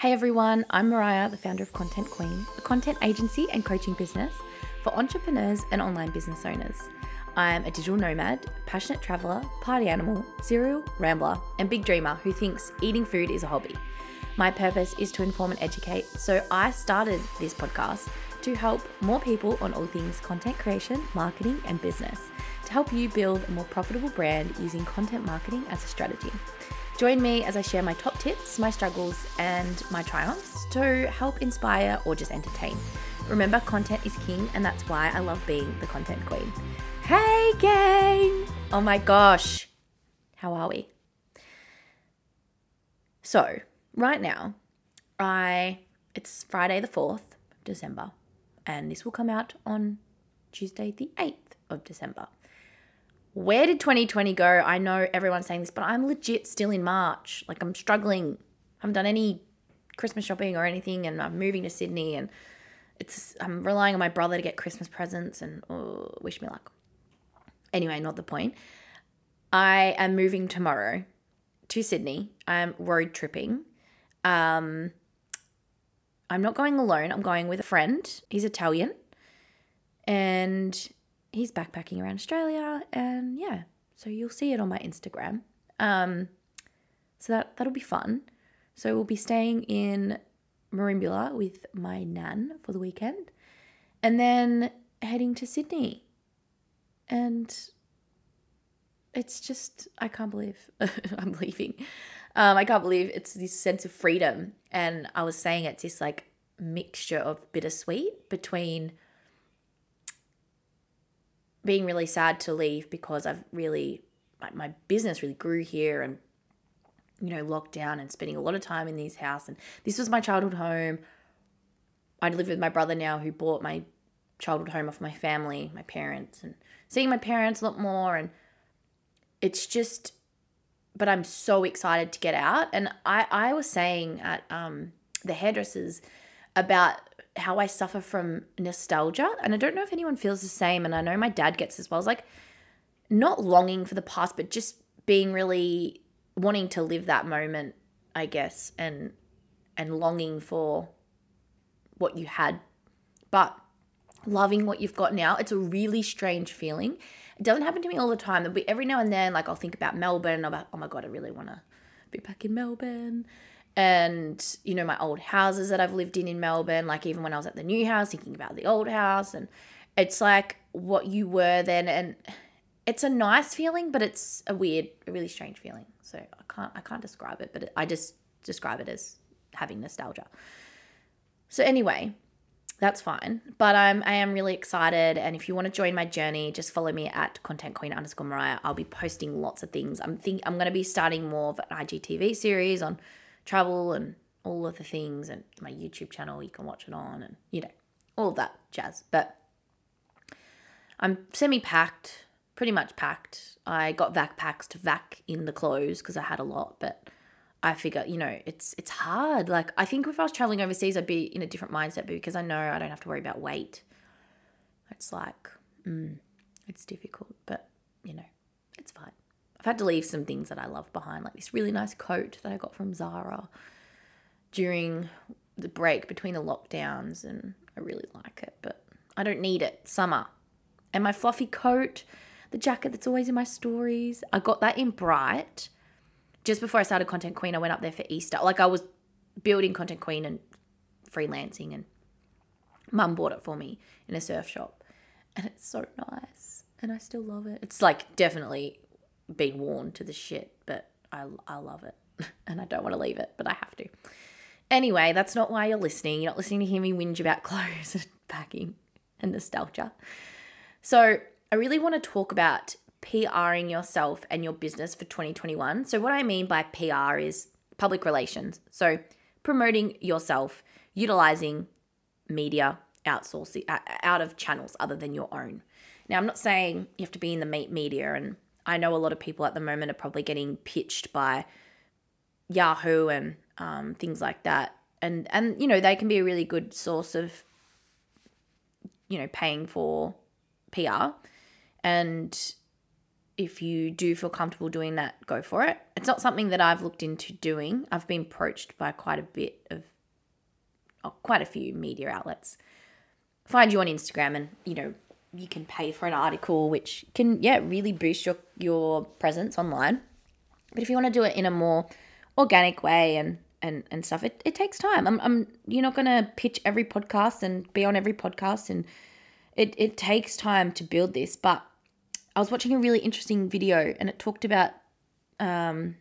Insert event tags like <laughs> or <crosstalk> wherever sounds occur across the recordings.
Hey everyone, I'm Mariah, the founder of Content Queen, a content agency and coaching business for entrepreneurs and online business owners. I'm a digital nomad, passionate traveler, party animal, serial rambler, and big dreamer who thinks eating food is a hobby. My purpose is to inform and educate, so I started this podcast to help more people on all things content creation, marketing, and business to help you build a more profitable brand using content marketing as a strategy. Join me as I share my top tips, my struggles, and my triumphs to help inspire or just entertain. Remember, content is king, and that's why I love being the content queen. Hey, gang! Oh my gosh, how are we? So, right now, I it's Friday the 4th of December, and this will come out on Tuesday the 8th of December where did 2020 go? I know everyone's saying this, but I'm legit still in March. Like I'm struggling. I haven't done any Christmas shopping or anything, and I'm moving to Sydney, and it's I'm relying on my brother to get Christmas presents, and oh, wish me luck. Anyway, not the point. I am moving tomorrow to Sydney. I'm road tripping. Um, I'm not going alone. I'm going with a friend. He's Italian, and he's backpacking around Australia, and yeah, so you'll see it on my Instagram. Um, so that that'll be fun. So we'll be staying in Merimbula with my nan for the weekend, and then heading to Sydney. And it's just I can't believe <laughs> I'm leaving. Um, I can't believe it's this sense of freedom, and I was saying it's this like mixture of bittersweet between being really sad to leave because I've really like my business really grew here and you know locked down and spending a lot of time in this house. And this was my childhood home. I live with my brother now who bought my childhood home off my family, my parents and seeing my parents a lot more. And it's just but I'm so excited to get out. And I I was saying at um the hairdressers about how I suffer from nostalgia. And I don't know if anyone feels the same. And I know my dad gets as well. It's like not longing for the past, but just being really wanting to live that moment, I guess, and and longing for what you had. But loving what you've got now, it's a really strange feeling. It doesn't happen to me all the time. Be every now and then, like I'll think about Melbourne, about, oh my God, I really want to be back in Melbourne and you know my old houses that I've lived in in Melbourne like even when I was at the new house thinking about the old house and it's like what you were then and it's a nice feeling but it's a weird a really strange feeling. So I can't I can't describe it but I just describe it as having nostalgia. So anyway that's fine but I'm I am really excited and if you want to join my journey just follow me at content queen underscore Mariah. I'll be posting lots of things. I'm think I'm to be starting more of an IGTV series on travel and all of the things and my YouTube channel you can watch it on and you know all that jazz. But I'm semi packed pretty much packed. I got vac packs to vac in the clothes because I had a lot but I figure you know it's it's hard. Like I think if I was traveling overseas I'd be in a different mindset but because I know I don't have to worry about weight. It's like mm, it's difficult but you know I've had to leave some things that I love behind, like this really nice coat that I got from Zara during the break between the lockdowns, and I really like it, but I don't need it. Summer. And my fluffy coat, the jacket that's always in my stories, I got that in Bright. Just before I started Content Queen, I went up there for Easter. Like I was building Content Queen and freelancing, and mum bought it for me in a surf shop. And it's so nice. And I still love it. It's like definitely been worn to the shit, but I, I love it <laughs> and I don't want to leave it, but I have to. Anyway, that's not why you're listening. You're not listening to hear me whinge about <laughs> clothes and packing and nostalgia. So, I really want to talk about PRing yourself and your business for 2021. So, what I mean by PR is public relations. So, promoting yourself, utilizing media outsourcing uh, out of channels other than your own. Now, I'm not saying you have to be in the media and I know a lot of people at the moment are probably getting pitched by Yahoo and um, things like that, and and you know they can be a really good source of you know paying for PR, and if you do feel comfortable doing that, go for it. It's not something that I've looked into doing. I've been approached by quite a bit of, oh, quite a few media outlets. Find you on Instagram, and you know you can pay for an article, which can yeah really boost your your presence online. But if you want to do it in a more organic way and and and stuff, it, it takes time. I'm, I'm you're not gonna pitch every podcast and be on every podcast, and it it takes time to build this, but I was watching a really interesting video and it talked about um,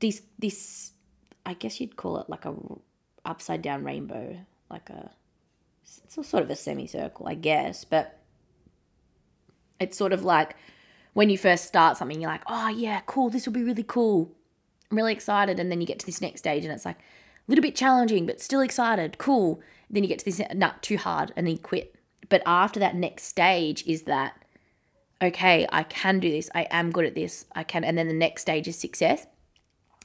this this I guess you'd call it like a upside down rainbow, like a it's sort of a semicircle, I guess, but it's sort of like when you first start something, you're like, oh yeah, cool, this will be really cool. I'm really excited, and then you get to this next stage and it's like a little bit challenging, but still excited, cool. Then you get to this, not too hard, and then you quit. But after that next stage is that okay, I can do this. I am good at this. I can. And then the next stage is success.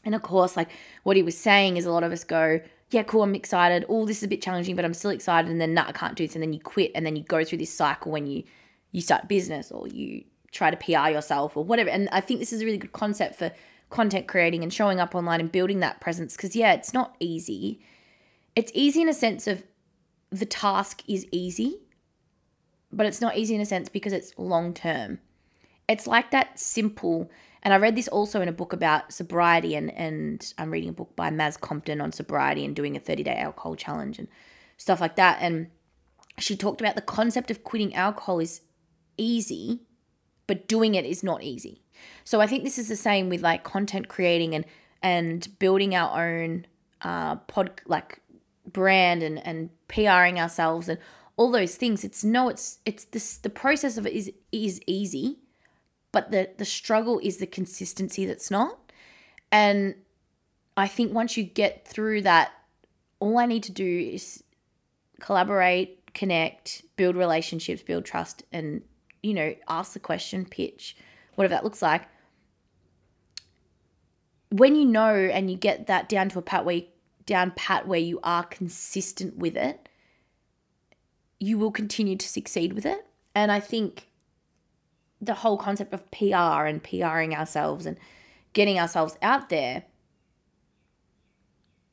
And of course, like what he was saying is a lot of us go, yeah, cool, I'm excited. Oh, this is a bit challenging, but I'm still excited. And then, nah, I can't do this. And then you quit. And then you go through this cycle when you you start business or you try to PR yourself or whatever. And I think this is a really good concept for content creating and showing up online and building that presence. Because, yeah, it's not easy. It's easy in a sense of the task is easy but it's not easy in a sense because it's long term. It's like that simple, and I read this also in a book about sobriety, and, and I'm reading a book by Maz Compton on sobriety and doing a 30 day alcohol challenge and stuff like that. And she talked about the concept of quitting alcohol is easy, but doing it is not easy. So I think this is the same with like content creating and and building our own uh pod like brand and and PRing ourselves and all those things it's no it's it's this the process of it is is easy but the the struggle is the consistency that's not and i think once you get through that all i need to do is collaborate connect build relationships build trust and you know ask the question pitch whatever that looks like when you know and you get that down to a pat where you, down pat where you are consistent with it you will continue to succeed with it. And I think the whole concept of PR and PRing ourselves and getting ourselves out there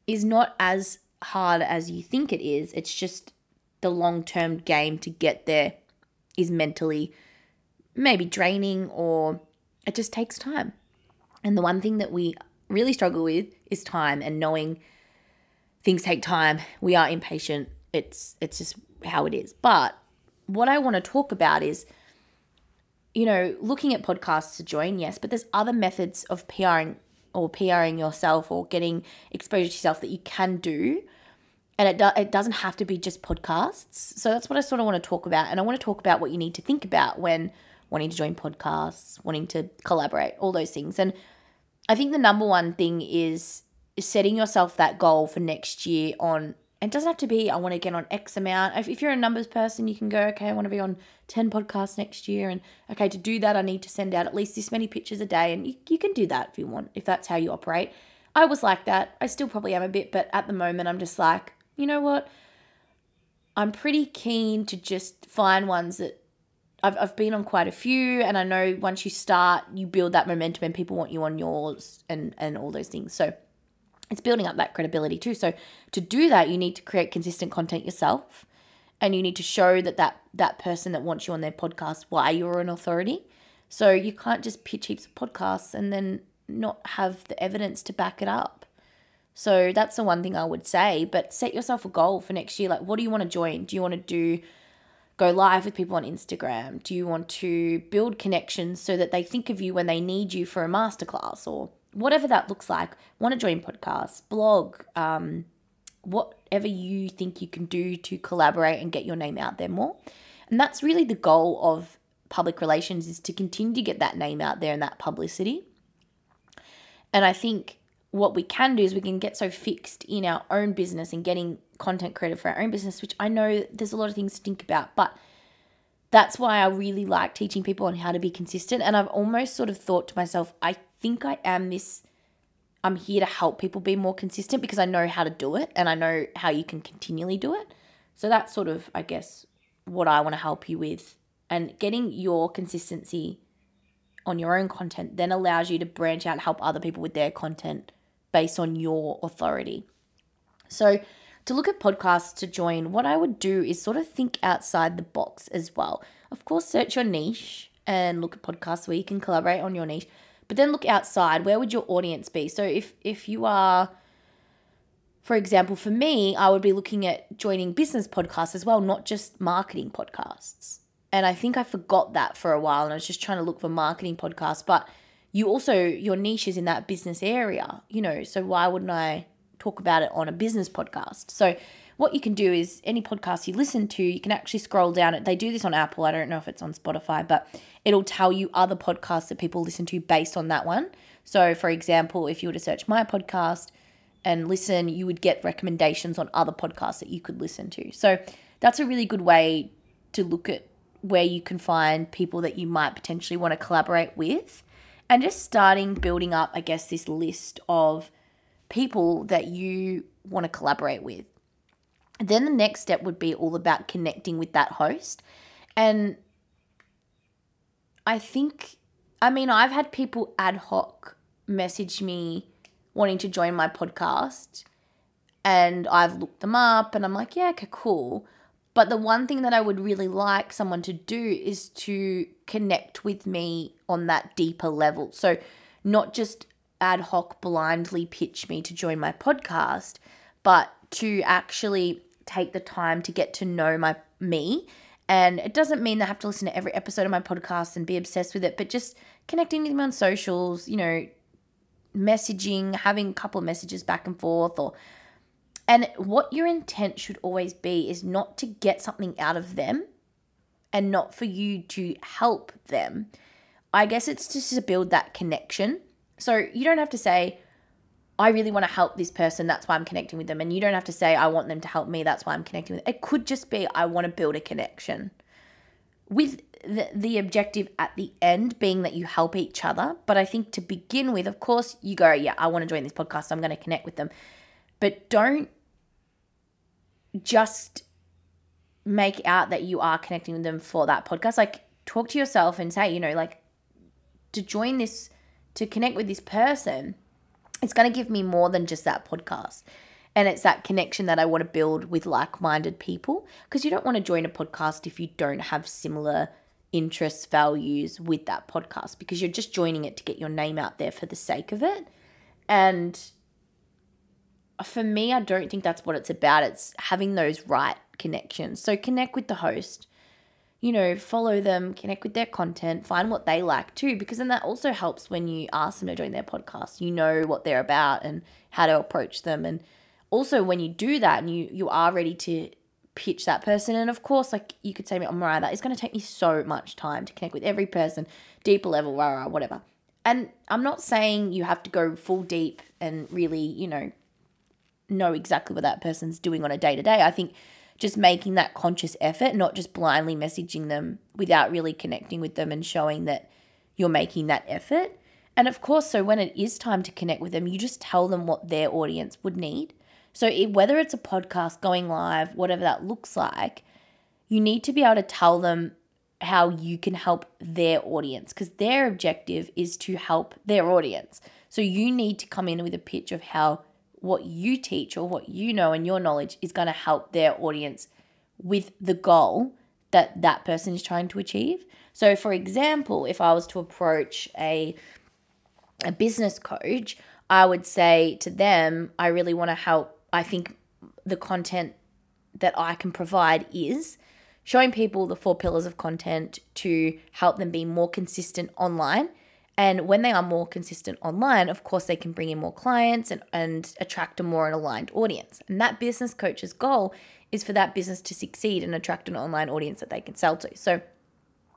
is not as hard as you think it is. It's just the long term game to get there is mentally maybe draining or it just takes time. And the one thing that we really struggle with is time and knowing things take time. We are impatient. It's it's just how it is. But what I want to talk about is, you know, looking at podcasts to join, yes, but there's other methods of PRing or PRing yourself or getting exposure to yourself that you can do. And it, do, it doesn't have to be just podcasts. So that's what I sort of want to talk about. And I want to talk about what you need to think about when wanting to join podcasts, wanting to collaborate, all those things. And I think the number one thing is setting yourself that goal for next year on it doesn't have to be I want to get on X amount. If, if you're a numbers person, you can go, okay, I want to be on 10 podcasts next year. And okay, to do that, I need to send out at least this many pictures a day. And you, you can do that if you want, if that's how you operate. I was like that. I still probably am a bit, but at the moment, I'm just like, you know what? I'm pretty keen to just find ones that I've, I've been on quite a few. And I know once you start, you build that momentum and people want you on yours and, and all those things. So, it's building up that credibility too. So to do that, you need to create consistent content yourself, and you need to show that that that person that wants you on their podcast why you're an authority. So you can't just pitch heaps of podcasts and then not have the evidence to back it up. So that's the one thing I would say. But set yourself a goal for next year. Like, what do you want to join? Do you want to do go live with people on Instagram? Do you want to build connections so that they think of you when they need you for a masterclass or whatever that looks like, want to join podcasts, blog, um, whatever you think you can do to collaborate and get your name out there more. And that's really the goal of public relations is to continue to get that name out there and that publicity. And I think what we can do is we can get so fixed in our own business and getting content created for our own business, which I know there's a lot of things to think about, but that's why I really like teaching people on how to be consistent. And I've almost sort of thought to myself, I think I am this I'm here to help people be more consistent because I know how to do it and I know how you can continually do it. So that's sort of, I guess, what I want to help you with and getting your consistency on your own content then allows you to branch out and help other people with their content based on your authority. So, to look at podcasts to join, what I would do is sort of think outside the box as well. Of course, search your niche and look at podcasts where you can collaborate on your niche, but then look outside. Where would your audience be? So, if if you are for example, for me, I would be looking at joining business podcasts as well, not just marketing podcasts. And I think I forgot that for a while and I was just trying to look for marketing podcasts. But you also, your niche is in that business area, you know, so why wouldn't I talk about it on a business podcast? So, what you can do is any podcast you listen to, you can actually scroll down. They do this on Apple. I don't know if it's on Spotify, but it'll tell you other podcasts that people listen to based on that one. So, for example, if you were to search my podcast, and listen, you would get recommendations on other podcasts that you could listen to. So that's a really good way to look at where you can find people that you might potentially want to collaborate with and just starting building up, I guess, this list of people that you want to collaborate with. Then the next step would be all about connecting with that host. And I think, I mean, I've had people ad hoc message me wanting to join my podcast and I've looked them up and I'm like, yeah, okay, cool. But the one thing that I would really like someone to do is to connect with me on that deeper level. So, not just ad hoc blindly pitch me to join my podcast, but to actually take the time to get to know my me. And it doesn't mean they have to listen to every episode of my podcast and be obsessed with it, but just connecting with me on socials, you know, messaging, having a couple of messages back and forth or and what your intent should always be is not to get something out of them and not for you to help them. I guess it's just to build that connection. So you don't have to say, I really want to help this person, that's why I'm connecting with them. And you don't have to say, I want them to help me, that's why I'm connecting with them. It could just be, I want to build a connection. With the, the objective at the end being that you help each other. But I think to begin with, of course, you go, yeah, I want to join this podcast. So I'm going to connect with them. But don't just make out that you are connecting with them for that podcast. Like, talk to yourself and say, you know, like, to join this, to connect with this person, it's going to give me more than just that podcast. And it's that connection that I want to build with like minded people because you don't want to join a podcast if you don't have similar interests, values with that podcast because you're just joining it to get your name out there for the sake of it. And for me, I don't think that's what it's about. It's having those right connections. So connect with the host, you know, follow them, connect with their content, find what they like too, because then that also helps when you ask them to join their podcast. You know what they're about and how to approach them. And also when you do that and you you are ready to pitch that person. And of course, like you could say oh, Mariah, that is going to take me so much time to connect with every person, deeper level, rah, rah, whatever. And I'm not saying you have to go full deep and really, you know, know exactly what that person's doing on a day to day. I think just making that conscious effort, not just blindly messaging them without really connecting with them and showing that you're making that effort. And of course, so when it is time to connect with them, you just tell them what their audience would need. So, it, whether it's a podcast going live, whatever that looks like, you need to be able to tell them how you can help their audience because their objective is to help their audience. So, you need to come in with a pitch of how what you teach or what you know and your knowledge is going to help their audience with the goal that that person is trying to achieve. So, for example, if I was to approach a a business coach, I would say to them, I really want to help I think the content that I can provide is showing people the four pillars of content to help them be more consistent online. And when they are more consistent online, of course, they can bring in more clients and, and attract a more aligned audience. And that business coach's goal is for that business to succeed and attract an online audience that they can sell to. So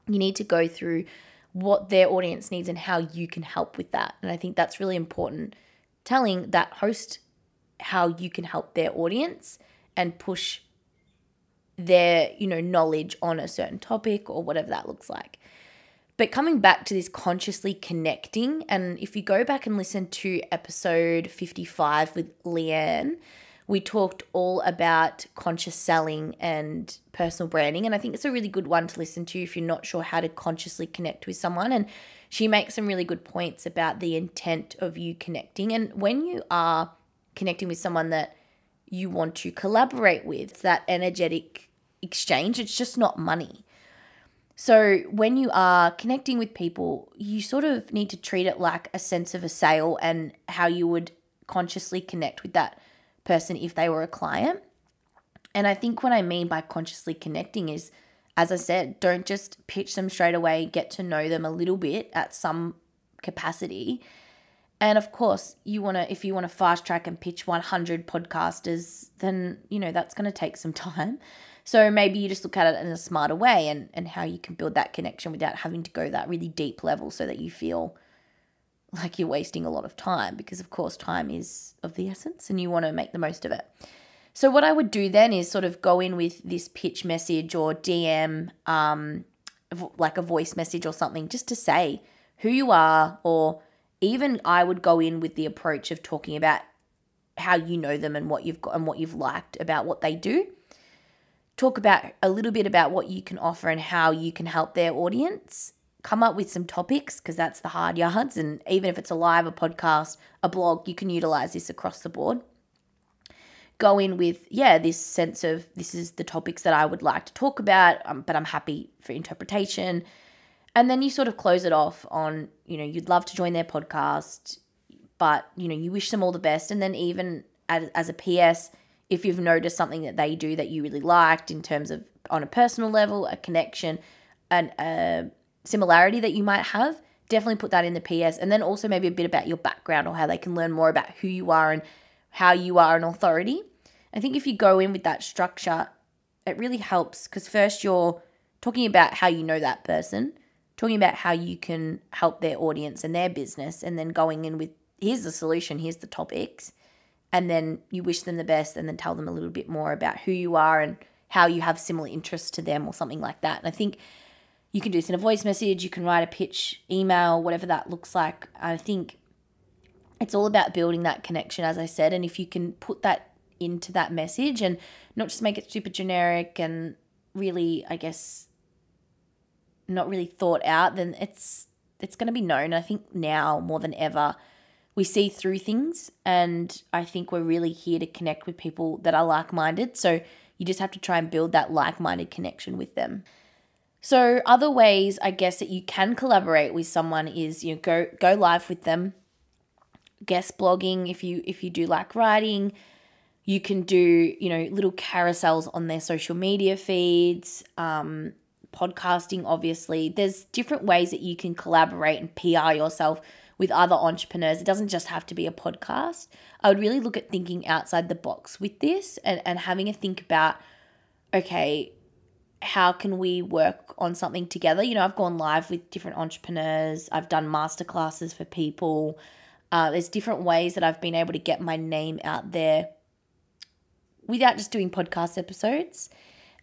you need to go through what their audience needs and how you can help with that. And I think that's really important telling that host how you can help their audience and push their, you know, knowledge on a certain topic or whatever that looks like. But coming back to this consciously connecting, and if you go back and listen to episode 55 with Leeanne, we talked all about conscious selling and personal branding. And I think it's a really good one to listen to if you're not sure how to consciously connect with someone. And she makes some really good points about the intent of you connecting. And when you are connecting with someone that you want to collaborate with, that energetic exchange, it's just not money. So when you are connecting with people, you sort of need to treat it like a sense of a sale and how you would consciously connect with that person if they were a client. And I think what I mean by consciously connecting is, as I said, don't just pitch them straight away, get to know them a little bit at some capacity. And of course, you want to, if you want to fast track and pitch 100 podcasters, then, you know, that's going to take some <laughs> time. So maybe you just look at it in a smarter way and, and how you can build that connection without having to go that really deep level so that you feel like you're wasting a lot of time because, of course, time is of the essence and you want to make the most of it. So, what I would do then is sort of go in with this pitch message or DM, um, like a voice message or something, just to say who you are, or even I would go in with the approach of talking about how you know them and what you've got and what you've liked about what they do talk about a little bit about what you can offer and how you can help their audience. Come up with some topics because that's the hard yards. And even if it's a live, a podcast, a blog, you can utilize this across the board. Go in with, yeah, this sense of this is the topics that I would like to talk about, um, but I'm happy for interpretation. And then you sort of close it off on, you know, you'd love to join their podcast, but, you know, you wish them all the best. And then even as, as a PS, if you've noticed something that they do that you really liked in terms of on a personal level, a connection, and a similarity that you might have, definitely put that in the PS. And then also maybe a bit about your background or how they can learn more about who you are and how you are an authority. I think if you go in with that structure, it really helps because first you're talking about how you know that person, talking about how you can help their audience and their business, and then going in with here's the solution, here's the topics and then you wish them the best and then tell them a little bit more about who you are and how you have similar interests to them or something like that. And I think you can do this in a voice message, you can write a pitch, email, whatever that looks like. I think it's all about building that connection, as I said. And if you can put that into that message and not just make it super generic and really, I guess, not really thought out, then it's it's going to be known. I think now more than ever, we see through things and I think we're really here to connect with people that are like-minded. So you just have to try and build that like-minded connection with them. So other ways I guess that you can collaborate with someone is you know go go live with them. Guest blogging if you if you do like writing, you can do, you know, little carousels on their social media feeds, um, podcasting obviously. There's different ways that you can collaborate and PR yourself with other entrepreneurs. It doesn't just have to be a podcast. I would really look at thinking outside the box with this and, and having a think about, okay, how can we work on something together? You know, I've gone live with different entrepreneurs, I've done masterclasses for people. Uh, there's different ways that I've been able to get my name out there without just doing podcast episodes.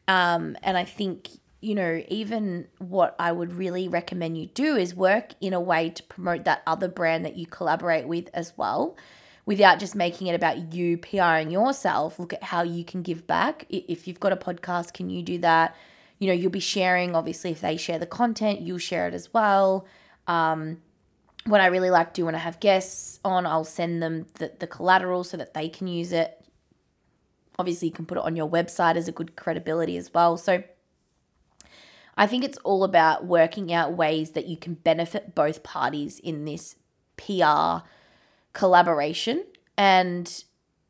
Um, and I think you know, even what I would really recommend you do is work in a way to promote that other brand that you collaborate with as well without just making it about you PRing yourself. Look at how you can give back. If you've got a podcast, can you do that? You know, you'll be sharing, obviously, if they share the content, you'll share it as well. Um, what I really like to do when I have guests on, I'll send them the, the collateral so that they can use it. Obviously, you can put it on your website as a good credibility as well. So, I think it's all about working out ways that you can benefit both parties in this PR collaboration. And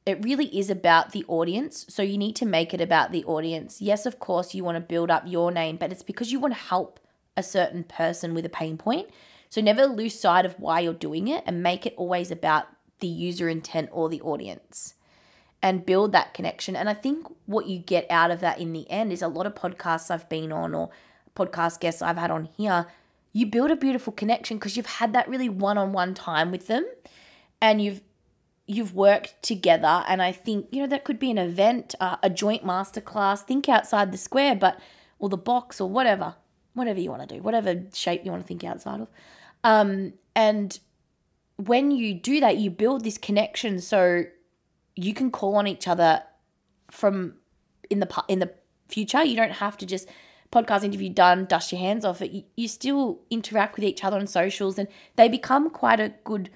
it really is about the audience. So you need to make it about the audience. Yes, of course, you want to build up your name, but it's because you want to help a certain person with a pain point. So never lose sight of why you're doing it and make it always about the user intent or the audience and build that connection. And I think what you get out of that in the end is a lot of podcasts I've been on or podcast guests I've had on here, you build a beautiful connection because you've had that really one-on-one time with them and you've you've worked together and I think you know that could be an event, uh, a joint masterclass, think outside the square but or the box or whatever, whatever you want to do, whatever shape you want to think outside of. Um, and when you do that, you build this connection so you can call on each other from in the in the future. You don't have to just podcast interview done, dust your hands off it. You, you still interact with each other on socials, and they become quite a good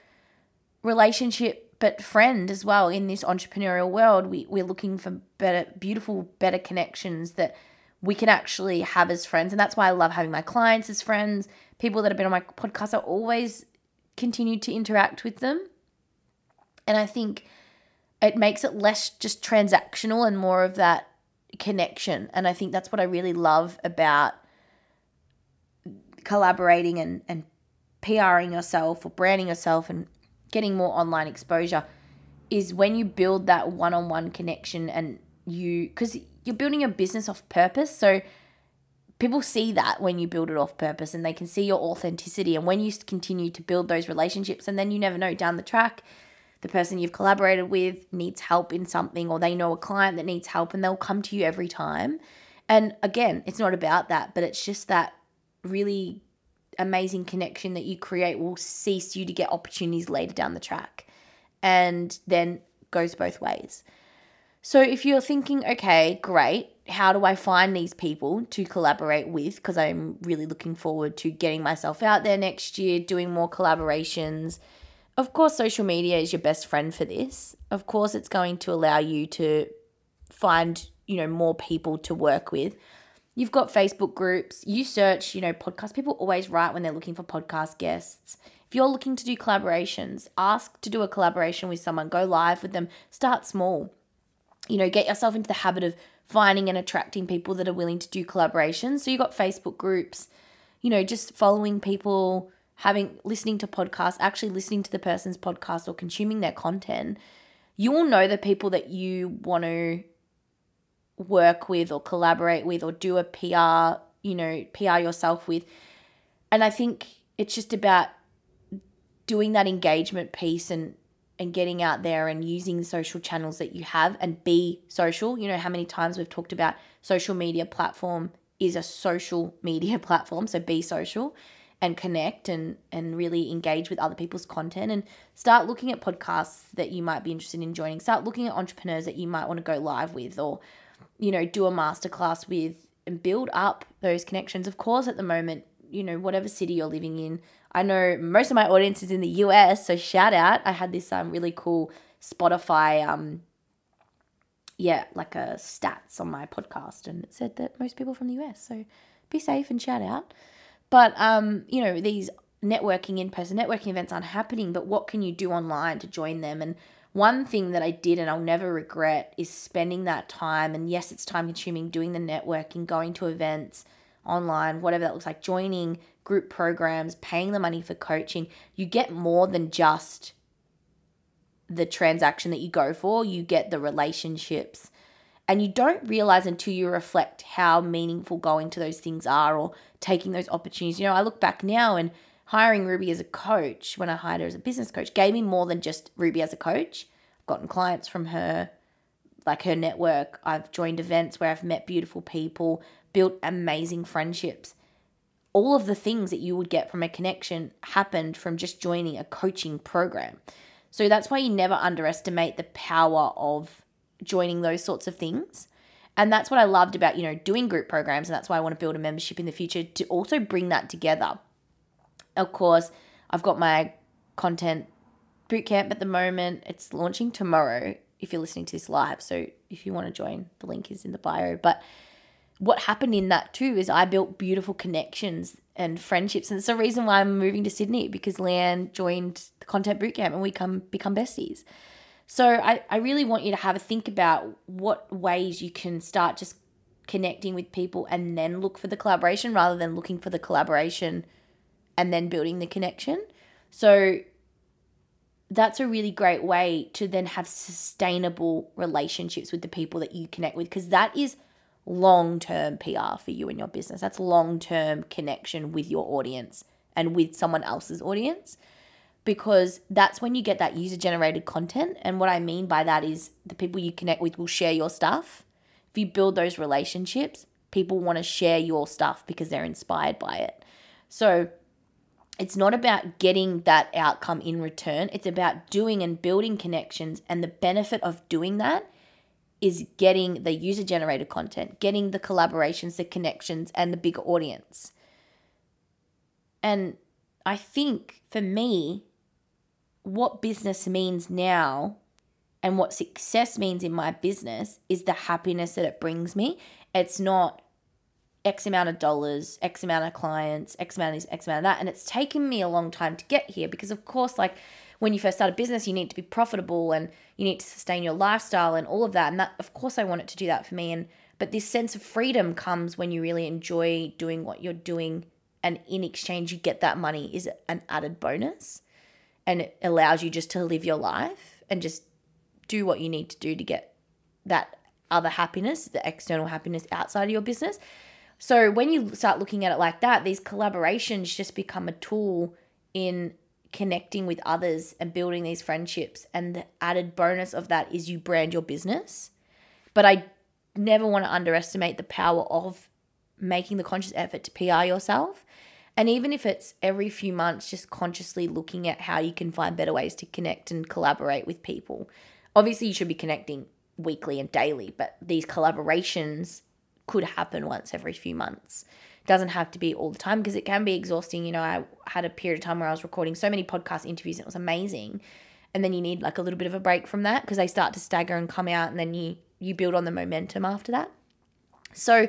relationship but friend as well in this entrepreneurial world. We, we're looking for better beautiful better connections that we can actually have as friends. And that's why i love having my clients as friends. People that have been on my podcast i always continue to interact with them. And i think it makes it less just transactional and more of that connection. And i think that's what i really love about collaborating and, and pring yourself or branding yourself and getting more online exposure is when you build that one-on-one connection and you because you're building your business off purpose. So people see that when you build it off purpose and they can see your authenticity and when you continue to build those relationships and then you never know down the track the person you've collaborated with needs help in something or they know a client that needs help and they'll come to you every time and again it's not about that but it's just that really amazing connection that you create will cease you to get opportunities later down the track and then goes both ways. So if you're thinking, okay, great, how do I find these people to collaborate with? Because I'm really looking forward to getting myself out there next year, doing more collaborations. Of course, social media is your best friend for this. Of course, it's going to allow you to find, you know, more people to work with. You've got Facebook groups. You search, you know, podcast. People always write when they're looking for podcast guests. If you're looking to do collaborations, ask to do a collaboration with someone, go live with them, start small. You know, get yourself into the habit of finding and attracting people that are willing to do collaborations. So you've got Facebook groups, you know, just following people, having listening to podcasts, actually listening to the person's podcast or consuming their content. You will know the people that you want to work with or collaborate with or do a PR, you know, PR yourself with. And I think it's just about doing that engagement piece and and getting out there and using the social channels that you have and be social. You know how many times we've talked about social media platform is a social media <laughs> platform, so be social and connect and and really engage with other people's content and start looking at podcasts that you might be interested in joining. Start looking at entrepreneurs that you might want to go live with or you know, do a masterclass with and build up those connections. Of course, at the moment, you know, whatever city you're living in, I know most of my audience is in the US, so shout out. I had this um really cool Spotify um yeah, like a stats on my podcast and it said that most people from the US. So be safe and shout out. But um, you know, these networking in-person networking events aren't happening, but what can you do online to join them and one thing that I did and I'll never regret is spending that time. And yes, it's time consuming doing the networking, going to events online, whatever that looks like, joining group programs, paying the money for coaching. You get more than just the transaction that you go for, you get the relationships. And you don't realize until you reflect how meaningful going to those things are or taking those opportunities. You know, I look back now and hiring Ruby as a coach when I hired her as a business coach gave me more than just Ruby as a coach. I've gotten clients from her, like her network. I've joined events where I've met beautiful people, built amazing friendships. All of the things that you would get from a connection happened from just joining a coaching program. So that's why you never underestimate the power of joining those sorts of things. And that's what I loved about, you know, doing group programs. And that's why I want to build a membership in the future to also bring that together of course, I've got my content bootcamp at the moment. It's launching tomorrow if you're listening to this live. So if you want to join, the link is in the bio. But what happened in that too is I built beautiful connections and friendships. And it's the reason why I'm moving to Sydney because Leeanne joined the content bootcamp and we come become besties. So I, I really want you to have a think about what ways you can start just connecting with people and then look for the collaboration rather than looking for the collaboration and then building the connection. So that's a really great way to then have sustainable relationships with the people that you connect with because that is long term PR for you and your business. That's long term connection with your audience and with someone else's audience because that's when you get that user generated content. And what I mean by that is the people you connect with will share your stuff. If you build those relationships, people want to share your stuff because they're inspired by it. So it's not about getting that outcome in return. It's about doing and building connections. And the benefit of doing that is getting the user generated content, getting the collaborations, the connections, and the bigger audience. And I think for me, what business means now and what success means in my business is the happiness that it brings me. It's not X amount of dollars, X amount of clients, X amount of this, X amount of that. And it's taken me a long time to get here because, of course, like when you first start a business, you need to be profitable and you need to sustain your lifestyle and all of that. And that, of course, I want it to do that for me. And but this sense of freedom comes when you really enjoy doing what you're doing, and in exchange, you get that money is an added bonus, and it allows you just to live your life and just do what you need to do to get that other happiness, the external happiness outside of your business. So when you start looking at it like that, these collaborations just become a tool in connecting with others and building these friendships. And the added bonus of that is you brand your business. But I never want to underestimate the power of making the conscious effort to PR yourself. And even if it's every few months, just consciously looking at how you can find better ways to connect and collaborate with people. Obviously, you should be connecting weekly and daily, but these collaborations could happen once every few months. Doesn't have to be all the time because it can be exhausting. You know, I had a period of time where I was recording so many podcast interviews and it was amazing. And then you need like a little bit of a break from that because they start to stagger and come out and then you you build on the momentum after that. So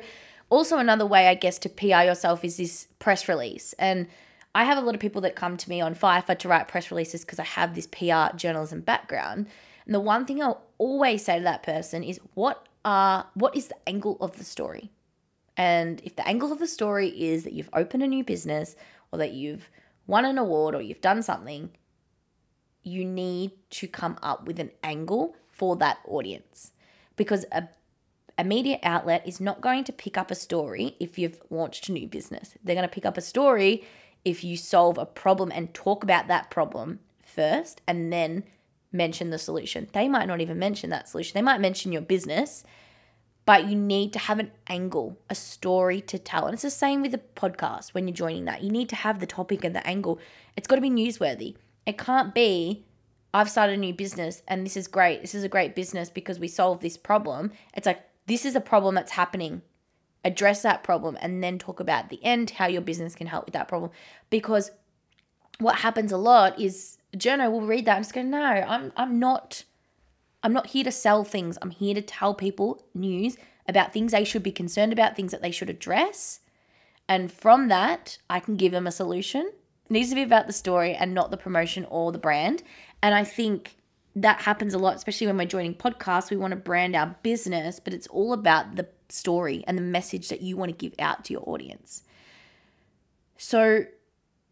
also another way I guess to PR yourself is this press release. And I have a lot of people that come to me on Fiverr to write press releases because I have this PR journalism background. And the one thing I'll always say to that person is what are what is the angle of the story? And if the angle of the story is that you've opened a new business or that you've won an award or you've done something, you need to come up with an angle for that audience. Because a, a media outlet is not going to pick up a story if you've launched a new business. They're going to pick up a story if you solve a problem and talk about that problem first and then mention the solution. They might not even mention that solution. They might mention your business, but you need to have an angle, a story to tell. And it's the same with a podcast when you're joining that. You need to have the topic and the angle. It's got to be newsworthy. It can't be, I've started a new business and this is great. This is a great business because we solved this problem. It's like, this is a problem that's happening. Address that problem and then talk about the end, how your business can help with that problem. Because what happens a lot is journo will read that and just go, no, I'm I'm not I'm not here to sell things. I'm here to tell people news about things they should be concerned about, things that they should address. And from that, I can give them a solution. It needs to be about the story and not the promotion or the brand. And I think that happens a lot, especially when we're joining podcasts. We want to brand our business, but it's all about the story and the message that you want to give out to your audience. So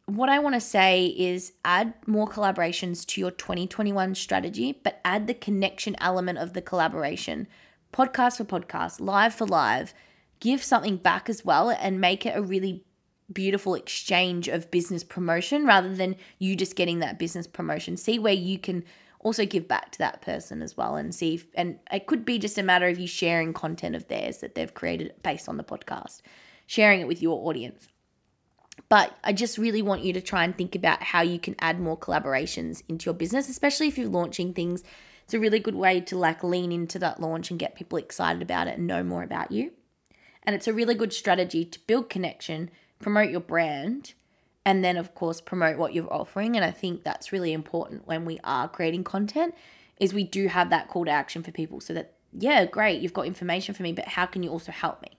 what I want to say is add more collaborations to your 2021 strategy, but add the connection element of the collaboration. Podcast for podcast, live for live. Give something back as well and make it a really beautiful exchange of business promotion rather than you just getting that business promotion. See where you can also give back to that person as well and see if, and it could be just a matter of you sharing content of theirs that they've created based on the podcast, sharing it with your audience. But I just really want you to try and think about how you can add more collaborations into your business, especially if you're launching things. It's a really good way to like lean into that launch and get people excited about it and know more about you. And it's a really good strategy to build connection, promote your brand, and then of course promote what you're offering. And I think that's really important when we are creating content is we do have that call to action for people so that yeah, great, you've got information for me, but how can you also help me?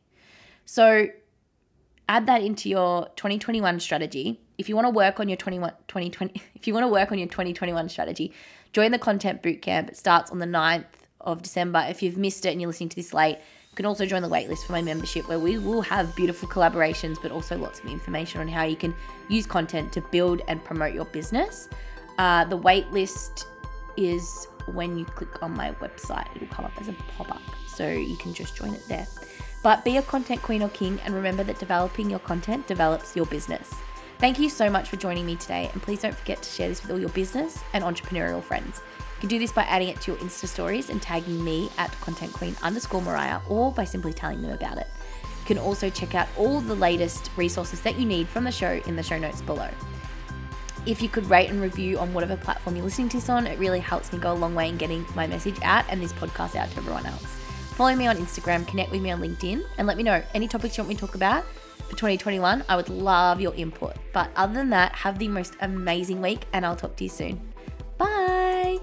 So add that into your 2021 strategy. If you want to work on your 21, 2020, <laughs> if you want to work on your 2021 strategy, join the content bootcamp. It starts on the 9th of December. If you've missed it and you're listening to this late, you can also join the waitlist for my membership where we will have beautiful collaborations, but also lots of information on how you can use content to build and promote your business. Uh, the waitlist is when you click on my website, it'll come up as a pop up. So you can just join it there. But be a content queen or king and remember that developing your content develops your business. Thank you so much for joining me today, and please don't forget to share this with all your business and entrepreneurial friends. You can do this by adding it to your Insta stories and tagging me at content queen underscore Mariah or by simply telling them about it. You can also check out all the latest resources that you need from the show in the show notes below. if you could rate and review on whatever platform you're listening to this on, it really helps me go a long way in getting my message out and this podcast out to everyone else. Follow me on Instagram, connect with me on LinkedIn, and let me know any topics you want me to talk about for 2021. I would love your input. But other than that, have the most amazing week, and I'll talk to you soon. Bye.